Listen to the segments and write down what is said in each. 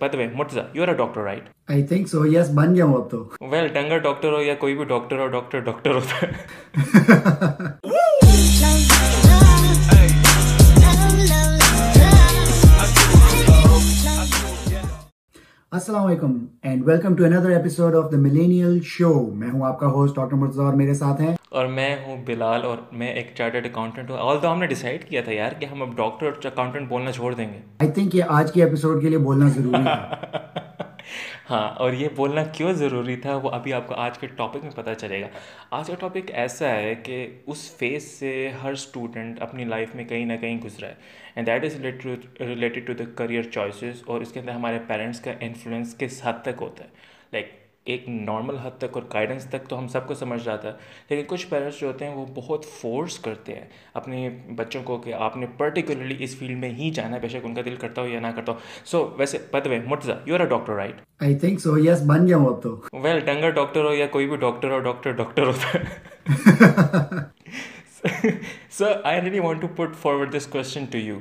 By the way Murtaza you are a doctor right I think so yes بن گیا ہوں اب تو well well, ڈنگر ڈاکٹر ہو یا کوئی بھی ڈاکٹر ہو ڈاکٹر ڈاکٹر ہوتا ہے السلام علیکم and welcome to another episode of the millennial show میں ہوں آپ کا ہوسٹ ڈاکٹر مرتضی اور میرے ساتھ ہیں۔ اور میں ہوں بلال اور میں ایک چارٹرڈ اکاؤنٹنٹ ہوں۔ آل تو ہم نے ڈیسائیڈ کیا تھا یار کہ ہم اب ڈاکٹر اور اکاؤنٹنٹ بولنا چھوڑ دیں گے۔ آئی تھنک یہ آج کے ایپیسوڈ کے لیے بولنا ضروری ہے ہاں اور یہ بولنا کیوں ضروری تھا وہ ابھی آپ کو آج کے ٹاپک میں پتہ چلے گا۔ آج کا ٹاپک ایسا ہے کہ اس فیس سے ہر اسٹوڈنٹ اپنی لائف میں کہیں نہ کہیں گزرا ہے۔ And that is related to the career choices اور اس کے اندر ہمارے پیرنٹس کا انفلوئنس کس حد تک ہوتا ہے۔ لائک like, ایک نارمل حد تک اور گائیڈنس تک تو ہم سب کو سمجھ جاتا ہے لیکن کچھ پیرنٹس جو ہوتے ہیں وہ بہت فورس کرتے ہیں اپنے بچوں کو کہ آپ نے پرٹیکولرلی اس فیلڈ میں ہی جانا ہے بے شک ان کا دل کرتا ہو یا نہ کرتا ہو۔ سو ویسے by way you are a doctor right I think so yes بن جاؤں اب تو۔ ویل ڈنگر ڈاکٹر ہو یا کوئی بھی ڈاکٹر ہو ڈاکٹر ڈاکٹر ہوتا ہے۔ Sir I really want to put forward this question to you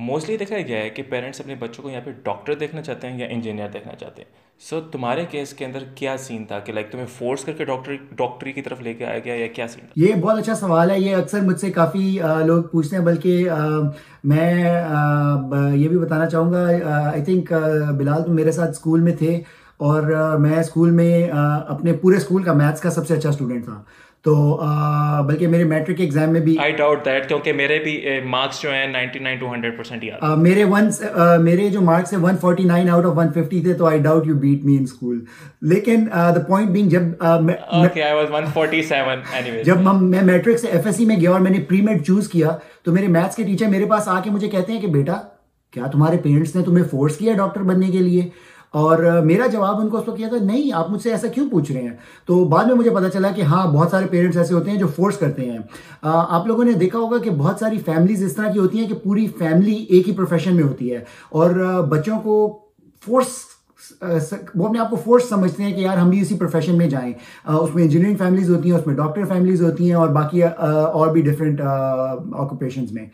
mostly دیکھا گیا ہے کہ پیرنٹس اپنے بچوں کو یہاں پہ ڈاکٹر دیکھنا چاہتے ہیں یا انجینئر دیکھنا چاہتے ہیں۔ سو so, تمہارے کیس کے اندر کیا سین تھا کہ لائک تمہیں فورس کر کے ڈاکٹر ڈاکٹری کی طرف لے کے آیا گیا یا کیا سین تھا؟ یہ بہت اچھا سوال ہے۔ یہ اکثر مجھ سے کافی لوگ پوچھتے ہیں بلکہ میں یہ بھی بتانا چاہوں گا آئی تھنک بلال تم میرے ساتھ اسکول میں تھے اور میں اسکول میں اپنے پورے اسکول کا میتھس کا سب سے اچھا اسٹوڈنٹ تھا۔ تو بلکہ میرے میٹرک کے ایگزام میں بھی کیونکہ میرے بھی مارکس جو ہیں میرے ون میرے جو مارکس ہیں 149 آؤٹ آف 150 تھے تو I doubt you beat me in school لیکن دا پوائنٹ بینگ جب جب میں میٹرک سے ایف ایس سی میں گیا اور میں نے پری میڈ چوز کیا تو میرے میتھس کے ٹیچر میرے پاس آ کے مجھے کہتے ہیں کہ بیٹا کیا تمہارے پیرنٹس نے تمہیں فورس کیا ڈاکٹر بننے کے لیے؟ اور میرا جواب ان کو اس وقت کیا تھا، نہیں، آپ مجھ سے ایسا کیوں پوچھ رہے ہیں؟ تو بعد میں مجھے پتا چلا کہ ہاں بہت سارے پیرنٹس ایسے ہوتے ہیں جو فورس کرتے ہیں۔ آپ لوگوں نے دیکھا ہوگا کہ بہت ساری فیملیز اس طرح کی ہوتی ہیں کہ پوری فیملی ایک ہی پروفیشن میں ہوتی ہے۔ اور بچوں کو فورس وہ اپنے آپ کو فورس سمجھتے ہیں کہ یار، ہم بھی اسی پروفیشن میں جائیں۔ اس میں انجینئرنگ فیملیز ہوتی ہیں، اس میں ڈاکٹر فیملیز ہوتی ہیں اور باقی اور بھی ڈفرینٹ آکوپیشنز میں۔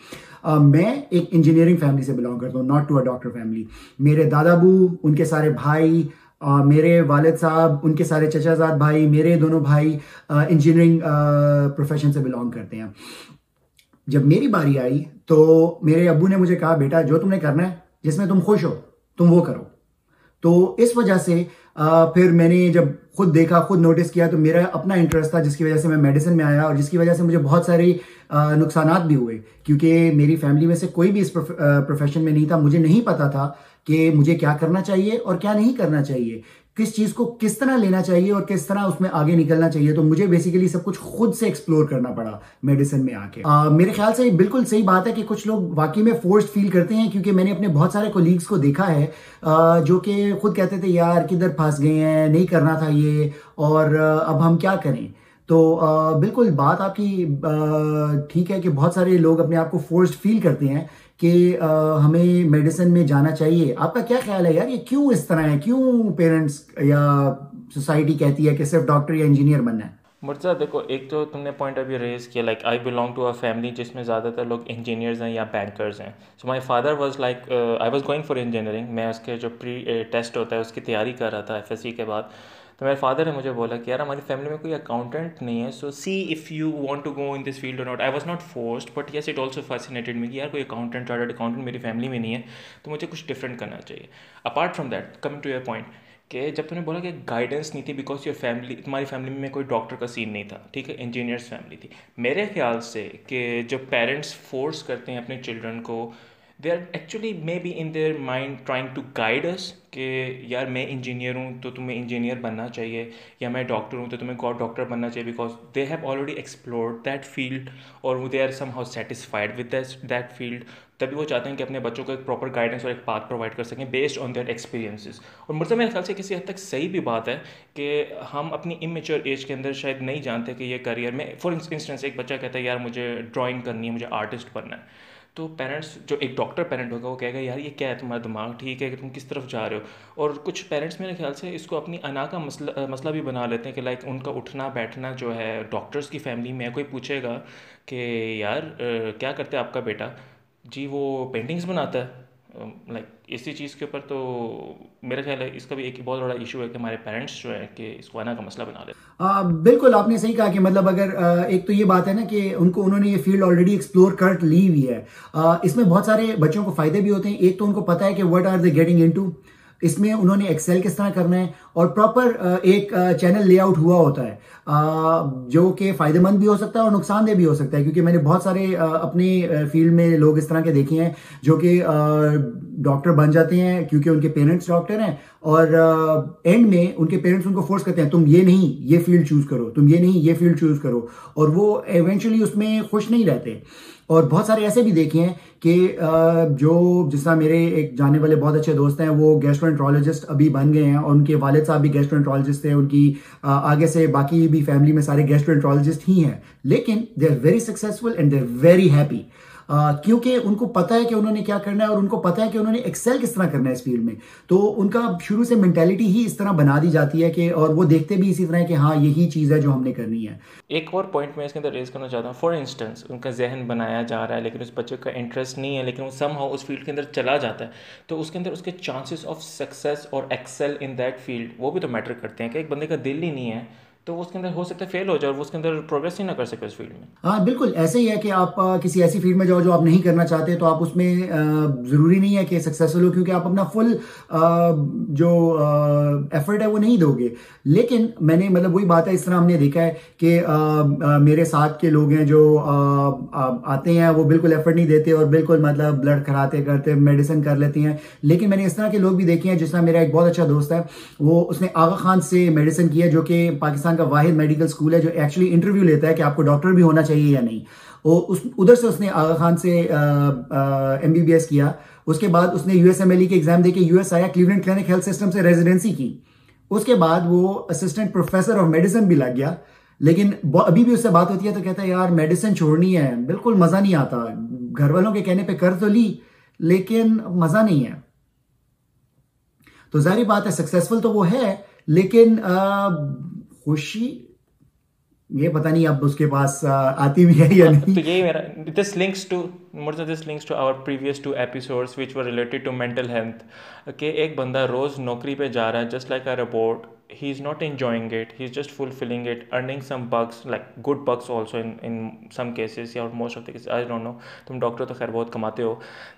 میں ایک انجینئرنگ فیملی سے بلانگ کرتا ہوں not to a doctor family میرے دادا بو، ان کے سارے بھائی میرے والد صاحب، ان کے سارے چچا زاد بھائی، میرے دونوں بھائی انجینئرنگ پروفیشن سے بلانگ کرتے ہیں۔ جب میری باری آئی تو میرے ابو نے مجھے کہا، بیٹا، جو تم نے کرنا ہے، جس میں تم خوش ہو، تم وہ کرو۔ تو اس وجہ سے پھر میں نے جب خود دیکھا، خود نوٹس کیا تو میرا اپنا انٹرسٹ تھا، جس کی وجہ سے میں میڈیسن میں آیا اور جس کی وجہ سے مجھے بہت ساری نقصانات بھی ہوئے۔ کیونکہ میری فیملی میں سے کوئی بھی اس پروفیشن میں نہیں تھا، مجھے نہیں پتا تھا کہ مجھے کیا کرنا چاہیے اور کیا نہیں کرنا چاہیے۔ کس چیز کو کس طرح لینا چاہیے اور کس طرح اس میں آگے نکلنا چاہیے؟ تو مجھے بیسیکلی سب کچھ خود سے ایکسپلور کرنا پڑا میڈیسن میں آ کے۔ آ, میرے خیال سے بالکل صحیح بات ہے کہ کچھ لوگ واقعی میں فورسڈ فیل کرتے ہیں کیونکہ میں نے اپنے بہت سارے کولیگز کو دیکھا ہے آ, جو کہ خود کہتے تھے یار کدھر پھنس گئے ہیں؟ نہیں کرنا تھا یہ۔ اور آ, اب ہم کیا کریں؟ تو بالکل بات آپ کی ٹھیک ہے کہ بہت سارے لوگ اپنے آپ کو فورسڈ فیل کرتے ہیں۔ کہ ہمیں میڈیسن میں جانا چاہیے۔ آپ کا کیا خیال ہے یار؟ یہ کیوں اس طرح ہے؟ کیوں پیرنٹس یا سوسائٹی کہتی ہے کہ صرف ڈاکٹر یا انجینئر بننا ہے؟ مرزا، دیکھو، ایک تو تم نے پوائنٹ ابھی ریز کیا like I belong to a family جس میں زیادہ تر لوگ انجینئرز ہیں یا بینکرز ہیں۔ So my father was like I was going for engineering میں اس کے جو پری ٹیسٹ uh, ہوتا ہے، اس کی تیاری کر رہا تھا ایف ایس سی کے بعد۔ تو میرے فادر نے مجھے بولا کہ یار، ہماری فیملی میں کوئی اکاؤنٹنٹ نہیں ہے so see if you want to go in this field اور not I was not forced but yes it also fascinated me کہ یار، کوئی اکاؤنٹنٹ چارٹرڈ اکاؤنٹنٹ میری فیملی میں نہیں ہے، تو مجھے کچھ ڈفرنٹ کرنا چاہیے۔ Apart from that come to your point کہ جب تم نے بولا کہ گائیڈنس نہیں تھی بیکاز یور فیملی تمہاری فیملی میں کوئی ڈاکٹر کا سین نہیں تھا، ٹھیک ہے؟ انجینئرس فیملی تھی۔ میرے خیال سے کہ جب پیرنٹس فورس کرتے ہیں اپنے چلڈرن کو they are actually maybe in their mind trying to guide اس کہ یار میں انجینئر ہوں تو تمہیں انجینئر بننا چاہیے یا میں ڈاکٹر ہوں تو تمہیں گاڈ ڈاکٹر بننا چاہیے because they have already explored that field اور they are somehow satisfied with that field تبھی وہ چاہتے ہیں کہ اپنے بچوں کو ایک پراپر گائیڈنس اور ایک پات پرووائڈ کر سکیں بیسڈ آن دیئر ایکسپیرینسز اور مرزا میرے خیال سے کسی حد تک صحیح بھی بات ہے کہ ہم اپنی امیچور ایج کے اندر شاید نہیں جانتے کہ یہ کیریئر میں فار انسٹنس ایک بچہ کہتا ہے، یار مجھے ڈرائنگ کرنی ہے، مجھے آرٹسٹ بننا ہے. تو پیرنٹس جو ایک ڈاکٹر پیرنٹ ہوگا وہ کہے گا، یار یہ کیا ہے، تمہارا دماغ ٹھیک ہے کہ تم کس طرف جا رہے ہو? اور کچھ پیرنٹس میرے خیال سے اس کو اپنی انا کا مسئلہ مسئلہ بھی بنا لیتے ہیں کہ لائک ان کا اٹھنا بیٹھنا جو ہے ڈاکٹرس کی فیملی میں کوئی پوچھے گا کہ یار کیا کرتے آپ کا بیٹا؟ جی وہ پینٹنگس بناتا ہے۔ Um, لائک اسی چیز کے اوپر تو میرا خیال ہے اس کا بھی ایک بہت بڑا ایشو ہے کہ ہمارے پیرنٹس جو ہے کہ اس کو آنا کا مسئلہ بنا لے بالکل آپ نے صحیح کہا کہ مطلب اگر ایک تو یہ بات ہے نا کہ ان کو، انہوں نے یہ فیلڈ آلریڈی ایکسپلور کر لی ہوئی ہے۔ اس میں بہت سارے بچوں کو فائدے بھی ہوتے ہیں۔ ایک تو ان کو پتا ہے کہ what are they getting into اس میں انہوں نے ایکسل کس طرح کرنا ہے اور پراپر ایک چینل لے آؤٹ ہوا ہوتا ہے۔ جو کہ فائدہ مند بھی ہو سکتا ہے اور نقصان دہ بھی ہو سکتا ہے، کیونکہ میں نے بہت سارے اپنے فیلڈ میں لوگ اس طرح کے دیکھے ہیں جو کہ ڈاکٹر بن جاتے ہیں کیونکہ ان کے پیرنٹس ڈاکٹر ہیں اور اینڈ میں ان کے پیرنٹس ان کو فورس کرتے ہیں، تم یہ نہیں، یہ فیلڈ چوز کرو، تم یہ نہیں، یہ فیلڈ چوز کرو۔ اور وہ ایونچولی اس میں خوش نہیں رہتے۔ اور بہت سارے ایسے بھی دیکھے ہیں کہ جو جس طرح میرے ایک جانے والے بہت اچھے دوست ہیں، وہ گیسٹرنٹرالوجسٹ ابھی بن گئے ہیں اور ان کے والد صاحب بھی گیسٹرنٹرالوجسٹ تھے، ان کی آگے سے باقی بھی فیملی میں سارے گیسٹرنٹرالوجسٹ ہی ہیں، لیکن they are very successful and they are very happy کیونکہ ان کو پتا ہے کہ انہوں نے کیا کرنا ہے اور ان کو پتا ہے کہ انہوں نے ایکسل کس طرح کرنا ہے اس فیلڈ میں۔ تو ان کا شروع سے مینٹیلٹی ہی اس طرح بنا دی جاتی ہے کہ، اور وہ دیکھتے بھی اسی طرح کہ ہاں یہی چیز ہے جو ہم نے کرنی ہے۔ ایک اور پوائنٹ میں اس کے اندر ریز کرنا چاہتا ہوں۔ فار انسٹنس ان کا ذہن بنایا جا رہا ہے، لیکن اس بچے کا انٹرسٹ نہیں ہے، لیکن وہ سم ہاؤ اس فیلڈ کے اندر چلا جاتا ہے۔ تو اس کے اندر اس کے چانسز آف سکسیز اور ایکسل ان دیٹ فیلڈ وہ بھی تو میٹر کرتے ہیں کہ ایک بندے کا دل ہی نہیں ہے۔ تو وہ اس کے اندر ہو سکتا ہے فیل ہو جائے اور وہ اس کے اندر پروگریس ہی نہ کر سکے اس فیلڈ میں۔ ہاں بالکل ایسے ہی ہے کہ آپ کسی ایسی فیلڈ میں جاؤ جو آپ نہیں کرنا چاہتے، تو آپ اس میں ضروری نہیں ہے کہ سکسیزفل ہو، کیونکہ آپ اپنا فل جو ایفرٹ ہے وہ نہیں دو گے۔ لیکن میں نے مطلب وہی بات ہے، اس طرح ہم نے دیکھا ہے کہ میرے ساتھ کے لوگ ہیں جو آتے ہیں، وہ بالکل ایفرٹ نہیں دیتے اور بالکل مطلب بلڈ کراتے کرتے میڈیسن کر لیتے ہیں۔ لیکن میں نے اس طرح کے لوگ بھی دیکھے ہیں، جس طرح میرا ایک بہت اچھا دوست ہے، وہ، اس نے آغا خان سے میڈیسن کیا، جو کہ پاکستان پاکستان کا واحد میڈیکل اسکول ہے جو ایکچولی انٹرویو لیتا ہے کہ آپ کو ڈاکٹر بھی ہونا چاہیے یا نہیں۔ اس ادھر سے اس نے آغا خان سے ایم بی بی ایس کیا۔ اس کے بعد اس نے U S M L E کے ایگزام دے کے یو ایس آیا کلیولینڈ کلینک ہیلتھ سسٹم سے ریزیڈنسی کی۔ اس کے بعد وہ اسسٹنٹ پروفیسر آف میڈیسن بھی لگ گیا۔ لیکن ابھی بھی اس سے بات ہوتی ہے تو کہتا ہے، یار میڈیسن چھوڑنی ہے۔ بالکل مزہ نہیں آتا۔ گھر والوں کے کہنے پہ کر تو لی، لیکن مزہ نہیں ہے۔ تو ظاہری بات ہے سکسیسفل تو وہ ہے، لیکن خوشی یہ پتہ نہیں اب اس کے پاس آتی بھی ہے یا نہیں۔ تو یہی میرا this links to Mirza this links to our previous two episodes which were related to mental health کہ ایک بندہ روز نوکری پہ جا رہا ہے just like a robot he is not enjoying it he is just fulfilling it earning some bucks like good bucks also in some cases یا most of the cases I don't know تم doctor تو خیر بہت کماتے ہو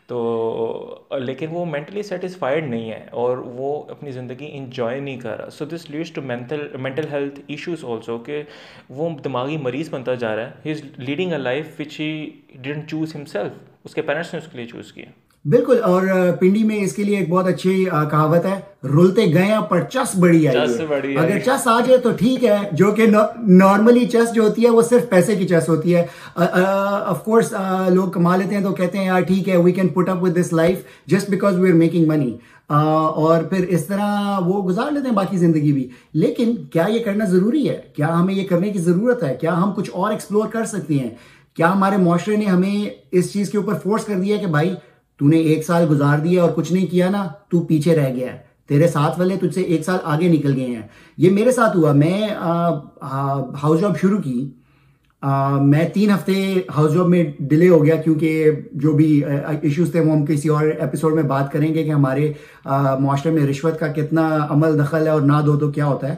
تو لیکن وہ mentally satisfied نہیں ہے اور وہ اپنی زندگی انجوائے نہیں کر رہا so this leads to mental mental health issues also کہ وہ دماغی مریض بنتا جا رہا ہے he is leading a life which he didn't choose himself اس کے پیرنٹس نے اس کے لیے چوز کیا بالکل اور پنڈی میں اس کے لیے ایک بہت اچھی کہاوت ہے رولتے گئے پر چس بڑی آئی اگر چس آ جائے تو ٹھیک ہے جو کہ نارملی چس جو ہوتی ہے وہ صرف پیسے کی چس ہوتی ہے۔ آف کورس لوگ کما لیتے ہیں تو کہتے ہیں یار ٹھیک ہے we can put up with this life just because we are making money اور پھر اس طرح وہ گزار لیتے ہیں باقی زندگی بھی۔ لیکن کیا یہ کرنا ضروری ہے؟ کیا ہمیں یہ کرنے کی ضرورت ہے؟ کیا ہم کچھ اور ایکسپلور کر سکتے ہیں؟ کیا ہمارے معاشرے نے ہمیں اس چیز کے اوپر فورس کر دیا کہ بھائی تو نے ایک سال گزار دیا اور کچھ نہیں کیا نا، تو پیچھے رہ گیا ہے۔ تیرے ساتھ والے تجھ سے ایک سال آگے نکل گئے ہیں۔ یہ میرے ساتھ ہوا۔ میں ہاؤس جاب شروع کی۔ میں تین ہفتے ہاؤس جاب میں ڈیلے ہو گیا کیونکہ جو بھی ایشوز تھے وہ ہم کسی اور ایپیسوڈ میں بات کریں گے کہ ہمارے معاشرے میں رشوت کا کتنا عمل دخل ہے اور نہ دو تو کیا ہوتا ہے۔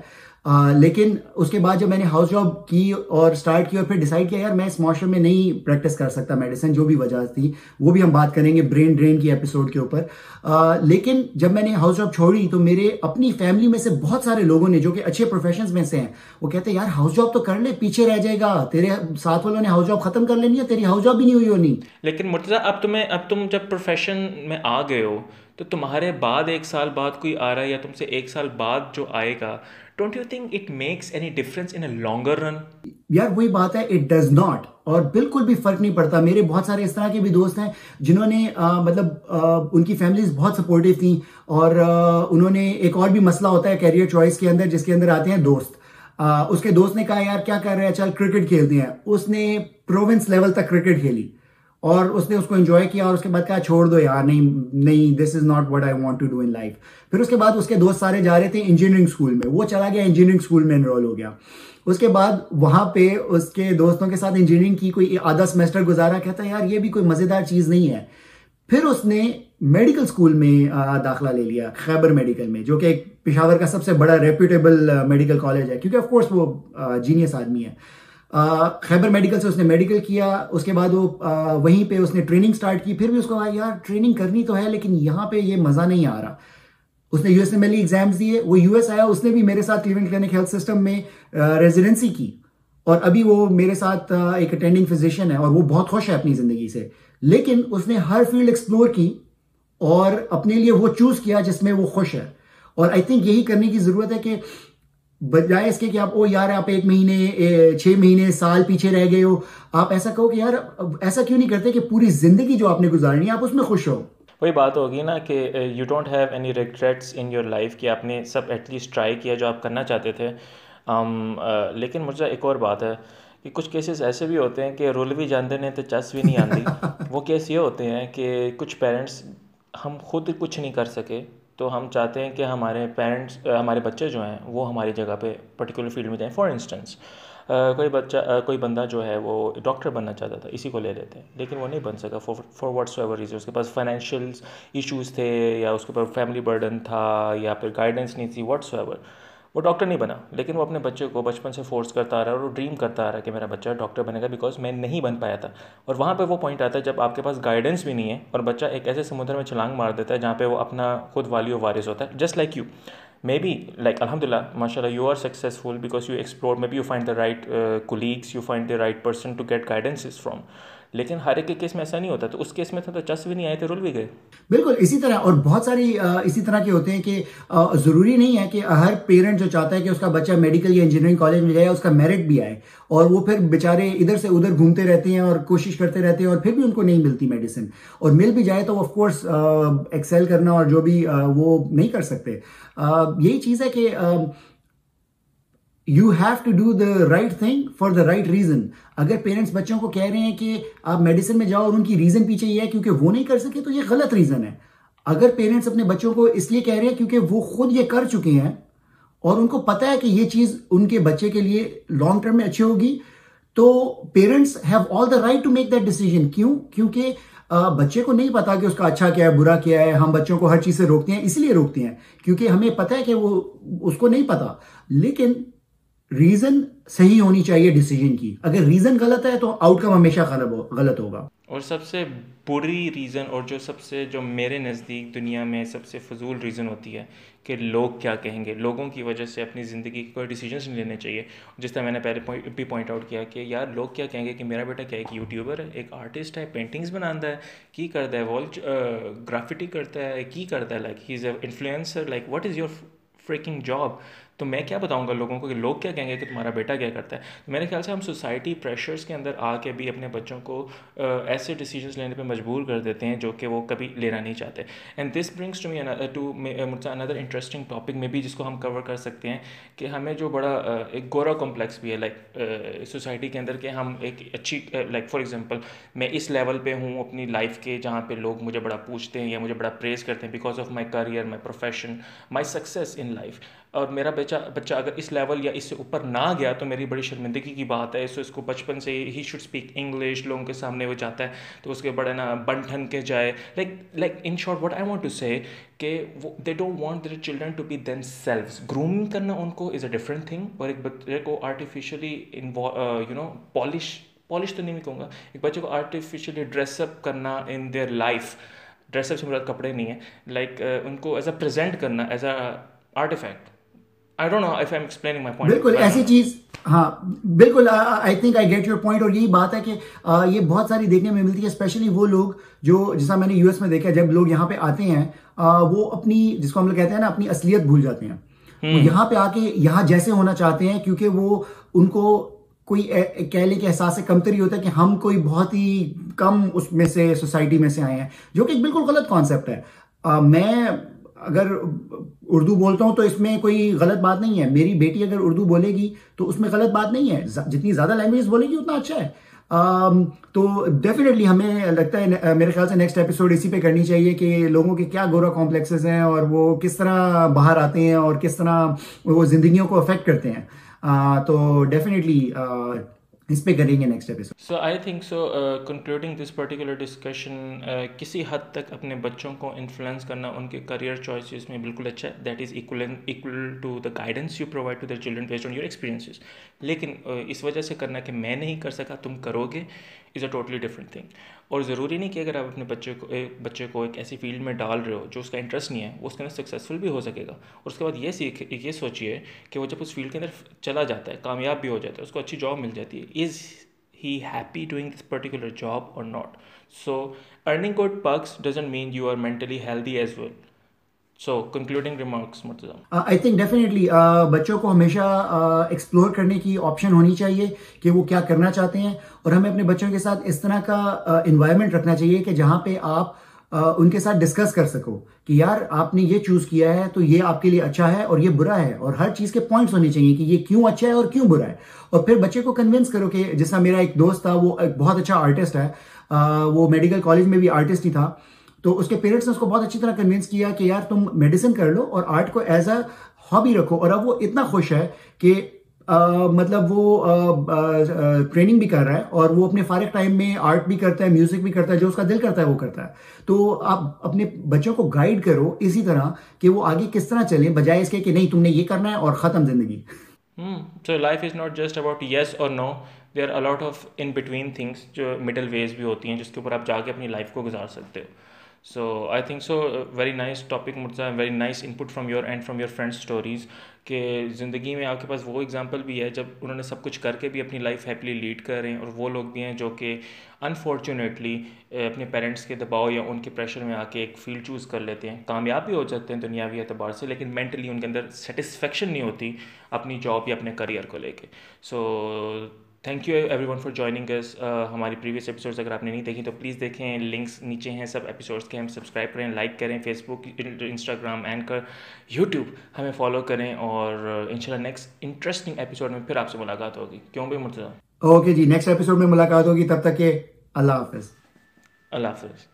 لیکن اس کے بعد جب میں نے ہاؤس جاب کی اور سٹارٹ کی اور پھر ڈیسائیڈ کیا، یار میں اس معاشرے میں نہیں پریکٹس کر سکتا میڈیسن جو بھی وجہ تھی، وہ بھی ہم بات کریں گے برین ڈرین کی ایپیسوڈ کے اوپر۔ لیکن جب میں نے ہاؤس جاب چھوڑی تو میرے اپنی فیملی میں سے بہت سارے لوگوں نے، جو کہ اچھے پروفیشن میں سے ہیں، وہ کہتے ہیں، یار ہاؤس جاب تو کر لے، پیچھے رہ جائے گا، تیرے ساتھ والوں نے ہاؤس جاب ختم کر لینی ہے، تیری ہاؤس جاب بھی نہیں ہوئی ہونی۔ لیکن مرتضی، اب تمہیں، اب تم جب پروفیشن میں آ گئے ہو تو تمہارے بعد ایک سال بعد کوئی آ رہا ہے یا تم سے ایک سال بعد جو آئے گا don't you think it makes any difference in longer run یار وہی بات ہے اٹ ڈز ناٹ اور بالکل بھی فرق نہیں پڑتا۔ میرے بہت سارے اس طرح کے بھی دوست ہیں جنہوں نے مطلب ان کی فیملیز بہت سپورٹیو تھیں اور انہوں نے ایک اور بھی مسئلہ ہوتا ہے کیریئر چوائس کے اندر، جس کے اندر آتے ہیں دوست۔ اس کے دوست نے کہا، یار، کیا کر رہے ہیں؟ چل کرکٹ کھیلتے ہیں۔ اس نے پروونس لیول تک کرکٹ کھیلی۔ اور اس نے اس کو انجوائے کیا اور اس کے بعد کہا چھوڑ دو یار، نہیں نہیں this is not what I want to do in life پھر اس کے بعد اس کے دوست سارے جا رہے تھے انجینئرنگ اسکول میں، وہ چلا گیا انجینئرنگ اسکول میں انرول ہو گیا۔ اس کے بعد وہاں پہ اس کے دوستوں کے ساتھ انجینئرنگ کی کوئی آدھا سیمسٹر گزارا، کہتا ہے یار، یہ بھی کوئی مزیدار چیز نہیں ہے۔ پھر اس نے میڈیکل اسکول میں داخلہ لے لیا، خیبر میڈیکل میں، جو کہ ایک پشاور کا سب سے بڑا ریپیوٹیبل میڈیکل کالج ہے۔ کیونکہ آف کورس وہ جینیس آدمی ہے۔ خیبر میڈیکل سے اس نے میڈیکل کیا، اس کے بعد وہ وہیں پہ اس نے ٹریننگ سٹارٹ کی، پھر بھی اس کو یار ٹریننگ کرنی تو ہے لیکن یہاں پہ یہ مزہ نہیں آ رہا۔ اس نے U S M L exams دیے، وہ یو ایس آیا، اس نے بھی میرے ساتھ کلیونڈ کلینک ہیلتھ سسٹم میں ریزیڈنسی کی۔ اور ابھی وہ میرے ساتھ ایک اٹینڈنگ فزیشین ہے اور وہ بہت خوش ہے اپنی زندگی سے۔ لیکن اس نے ہر فیلڈ ایکسپلور کی اور اپنے لیے وہ چوز کیا جس میں وہ خوش ہے۔ اور آئی تھنک یہی کرنے کی ضرورت ہے کہ بجائے اس کے کہ آپ او یار آپ ایک مہینے چھ مہینے سال پیچھے رہ گئے ہو. آپ ایسا کہو کہ یار ایسا کیوں نہیں کرتے کہ پوری زندگی جو آپ نے گزارنی ہے آپ اس میں خوش ہو؟ وہی بات ہوگی نا کہ you don't have any regrets in your life کہ آپ نے سب ایٹ لیسٹ ٹرائی کیا جو آپ کرنا چاہتے تھے۔ لیکن مجھے ایک اور بات ہے کہ کچھ کیسز ایسے بھی ہوتے ہیں کہ رول بھی جانتے نہیں تو چس بھی نہیں آتی وہ کیس یہ ہوتے ہیں کہ کچھ پیرنٹس ہم خود کچھ نہیں کر سکے۔ تو ہم چاہتے ہیں کہ ہمارے پیرنٹس ہمارے بچے جو ہیں، وہ ہماری جگہ پہ پرٹیکولر فیلڈ میں جائیں. فار انسٹنس کوئی بچہ کوئی بندہ جو ہے، وہ ڈاکٹر بننا چاہتا تھا، اسی کو لے لیتے ہیں. لیکن وہ نہیں بن سکا فار واٹس ایور ریزن اس کے پاس فائنینشیل ایشوز تھے یا اس کے اوپر فیملی برڈن تھا یا پھر گائیڈنس نہیں تھی واٹس ایور وہ ڈاکٹر نہیں بنا، لیکن وہ اپنے بچے کو بچپن سے فورس کرتا آ رہا ہے اور وہ ڈریم کرتا آ رہا ہے کہ میرا بچہ ڈاکٹر بنے گا بیکاز میں نہیں بن پایا تھا۔ اور وہاں پہ وہ پوائنٹ آتا ہے جب آپ کے پاس گائیڈنس بھی نہیں ہے اور بچہ ایک ایسے سمندر میں چھلانگ مار دیتا ہے جہاں پہ وہ اپنا خود والی و وارث ہوتا ہے just like you may be like الحمد للہ ماشاء اللہ you are successful because you explore maybe you find the right colleagues you find the right person to get guidance from لیکن ہر ایک کے کیس میں ایسا نہیں ہوتا، تو اس کیس میں تھا تو چس بھی نہیں آئے تھے، رول بھی گئے۔ بالکل، اسی طرح، اور بہت ساری اسی طرح کے ہوتے ہیں کہ ضروری نہیں ہے کہ ہر پیرنٹ جو چاہتا ہے کہ اس کا بچہ میڈیکل یا انجینئرنگ کالج میں جائے، اس کا میرٹ بھی آئے۔ اور وہ پھر بےچارے ادھر سے ادھر گھومتے رہتے ہیں اور کوشش کرتے رہتے ہیں اور پھر بھی ان کو نہیں ملتی میڈیسن۔ اور مل بھی جائے تو آف کورس ایکسیل کرنا اور جو بھی وہ نہیں کر سکتے۔ یہی چیز ہے کہ you have to do the right thing for the right reason اگر پیرنٹس بچوں کو کہہ رہے ہیں کہ آپ میڈیسن میں جاؤ اور ان کی ریزن پیچھے یہ ہے کیونکہ وہ نہیں کر سکے تو یہ غلط ریزن ہے۔ اگر پیرنٹس اپنے بچوں کو اس لیے کہہ رہے ہیں کیونکہ وہ خود یہ کر چکے ہیں اور ان کو پتا ہے کہ یہ چیز ان کے بچے کے لیے لانگ ٹرم میں اچھی ہوگی، تو parents have all the right to make that decision کیوں؟ کیونکہ بچے کو نہیں پتا کہ اس کا اچھا کیا ہے، برا کیا ہے، ہم بچوں کو ہر چیز سے روکتے ہیں، اس لیے روکتے ہیں۔ کیونکہ ہمیں پتا ہے کہ وہ اس کو نہیں پتا لیکن ریزن صحیح ہونی چاہیے ڈیسیجن کی۔ اگر ریزن غلط ہے تو آؤٹ کم ہمیشہ غلط ہوگا۔ اور سب سے بری ریزن اور جو سب سے جو میرے نزدیک دنیا میں سب سے فضول ریزن ہوتی ہے کہ لوگ کیا کہیں گے۔ لوگوں کی وجہ سے اپنی زندگی کے کوئی ڈیسیجنس نہیں لینے چاہیے۔ جس طرح میں نے پہلے بھی پوائنٹ آؤٹ کیا کہ یار لوگ کیا کہیں گے کہ میرا بیٹا کیا ایک یوٹیوبر ہے، ایک آرٹسٹ ہے پینٹنگس بناتا ہے، کی کرتا ہے وال گرافٹی کرتا ہے، کی کرتا ہے like he is a influencer like what is your freaking job تو میں کیا بتاؤں گا لوگوں کو کہ لوگ کیا کہیں گے کہ تمہارا بیٹا کیا کرتا ہے؟ میرے خیال سے ہم سوسائٹی پریشرس کے اندر آ کے بھی اپنے بچوں کو ایسے ڈیسیجنس لینے پہ مجبور کر دیتے ہیں جو کہ وہ کبھی لینا نہیں چاہتے۔ And this brings to me to another interesting topic میں بھی جس کو ہم کور کر سکتے ہیں کہ ہمیں جو بڑا ایک گورا کمپلیکس بھی ہے لائک سوسائٹی کے اندر کہ ہم ایک اچھی لائک فار ایگزامپل میں اس لیول پہ ہوں اپنی لائف کے جہاں پہ لوگ مجھے بڑا پوچھتے ہیں یا مجھے بڑا پریز کرتے ہیں because of my career my profession my success in life اور میرا بچہ بچہ اگر اس لیول یا اس سے اوپر نہ گیا تو میری بڑی شرمندگی کی بات ہے۔ سو اس کو بچپن سے ہی شوڈ اسپیک انگلش لوگوں کے سامنے وہ جاتا ہے۔ تو اس کے بڑے نا بن ٹھن کے جائے۔ Like like in short what I want to say کہ وہ they don't want their children to be themselves grooming کرنا ان کو از اے ڈفرنٹ تھنگ اور ایک بچے کو artificially you know polish polish تو نہیں کہوں گا۔ ایک بچے کو آرٹیفیشلی ڈریس اپ کرنا in their life dress up سے مراد کپڑے نہیں ہیں۔ لائک ان کو ایز اے پریزنٹ کرنا ایز اے آرٹیفیکٹ بالکل ایسی چیز ہاں بالکل I think I get your point اور یہی بات ہے کہ یہ بہت ساری دیکھنے میں ملتی ہے اسپیشلی وہ لوگ جو جیسا میں نے یو ایس میں دیکھا جب لوگ یہاں پہ آتے ہیں وہ اپنی جس کو ہم لوگ کہتے ہیں نا اپنی اصلیت بھول جاتے ہیں۔ یہاں پہ آ کے یہاں جیسے ہونا چاہتے ہیں کیونکہ وہ ان کو کوئی کہہ لے کہ احساس کمتری ہوتا ہے کہ ہم کوئی بہت ہی کم اس میں سے سوسائٹی میں سے آئے ہیں جو کہ بالکل غلط کانسیپٹ ہے۔ میں اگر اردو بولتا ہوں تو اس میں کوئی غلط بات نہیں ہے۔ میری بیٹی اگر اردو بولے گی تو اس میں غلط بات نہیں ہے۔ جتنی زیادہ لینگویج بولے گی اتنا اچھا ہے۔ تو ڈیفینیٹلی ہمیں لگتا ہے میرے خیال سے نیکسٹ ایپیسوڈ اسی پہ کرنی چاہیے کہ لوگوں کے کیا گورا کمپلیکسز ہیں اور وہ کس طرح باہر آتے ہیں اور کس طرح وہ زندگیوں کو افیکٹ کرتے ہیں۔ تو ڈیفینیٹلی اس پہ کریں گے next episode so I think so concluding this particular discussion کسی حد تک اپنے بچوں کو انفلوئنس کرنا، ان کے کریئر چوائسیز میں بالکل اچھا ہے۔ That is equal to the guidance you provide to their children based on your experiences لیکن uh, اس وجہ سے کرنا کہ میں نہیں کر سکا، تم کرو گے is a totally different thing اور ضروری نہیں کہ اگر آپ اپنے بچے کو ایک بچے کو ایک ایسی فیلڈ میں ڈال رہے ہو جو اس کا انٹرسٹ نہیں ہے وہ اس کے اندر سکسیزفل بھی ہو سکے گا۔ اور اس کے بعد یہ سیکھ یہ سوچیے کہ وہ جب اس فیلڈ کے اندر چلا جاتا ہے، کامیاب بھی ہو جاتا ہے، اس کو اچھی جاب مل جاتی ہے is he happy doing this particular job اور not so earning good bucks doesn't mean you are mentally healthy as well so concluding remarks I think definitely بچوں کو ہمیشہ uh, ایکسپلور کرنے کی آپشن ہونی چاہیے کہ وہ کیا کرنا چاہتے ہیں اور ہمیں اپنے بچوں کے ساتھ اس طرح کا uh, انوائرمنٹ رکھنا چاہیے کہ جہاں پہ آپ uh, ان کے ساتھ ڈسکس کر سکو کہ یار آپ نے یہ چوز کیا ہے تو یہ آپ کے لیے اچھا ہے اور یہ برا ہے اور ہر چیز کے پوائنٹس ہونے چاہیے کہ یہ کیوں اچھا ہے اور کیوں برا ہے اور پھر بچے کو کنوینس کرو کہ جس طرح میرا ایک دوست تھا وہ ایک بہت اچھا آرٹسٹ ہے وہ میڈیکل کالج میں بھی آرٹسٹ ہی تھا۔ تو اس کے پیرنٹس نے اس کو بہت اچھی طرح کنوینس کیا کہ یار تم میڈیسن کر لو اور آرٹ کو ایز اے ہابی رکھو اور اب وہ اتنا خوش ہے کہ مطلب وہ ٹریننگ بھی کر رہا ہے اور وہ اپنے فارغ ٹائم میں آرٹ بھی کرتا ہے میوزک بھی کرتا ہے، جو اس کا دل کرتا ہے وہ کرتا ہے۔ تو آپ اپنے بچوں کو گائیڈ کرو اسی طرح کہ وہ آگے کس طرح چلیں، بجائے اس کے کہ نہیں، تم نے یہ کرنا ہے اور ختم زندگی۔ So life is not just about yes اور no they are a lot of in between things جو مڈل ویز بھی ہوتی ہیں جس کے اوپر آپ جا کے اپنی لائف کو گزار سکتے ہو۔ So I think so very nice topic Mirza very nice input from your end from your friend stories کہ زندگی میں آپ کے پاس وہ اگزامپل بھی ہے جب انہوں نے سب کچھ کر کے بھی اپنی لائف ہیپیلی لیڈ کر رہے ہیں اور وہ لوگ بھی ہیں جو کہ انفارچونیٹلی اپنے پیرنٹس کے دباؤ یا ان کے پریشر میں آ کے ایک فیلڈ چوز کر لیتے ہیں کامیاب بھی ہو جاتے ہیں دنیاوی اعتبار سے لیکن مینٹلی ان کے اندر سیٹسفیکشن نہیں ہوتی اپنی جاب یا اپنے کریئر کو لے کے so thank you everyone for joining اس ہماری پریویس ایپیسوڈس اگر آپ نے نہیں دیکھی تو پلیز دیکھیں. لنکس نیچے ہیں سب ایپیسوڈس کے. ہم سبسکرائب کریں لائک کریں Facebook Instagram anchor YouTube ہمیں فالو کریں اور ان شاء اللہ نیکسٹ انٹرسٹنگ ایپیسوڈ میں پھر آپ سے ملاقات ہوگی. کیوں بھی Murtaza? Okay ji next episode میں ملاقات ہوگی. تب تک کہ اللہ حافظ. اللہ حافظ.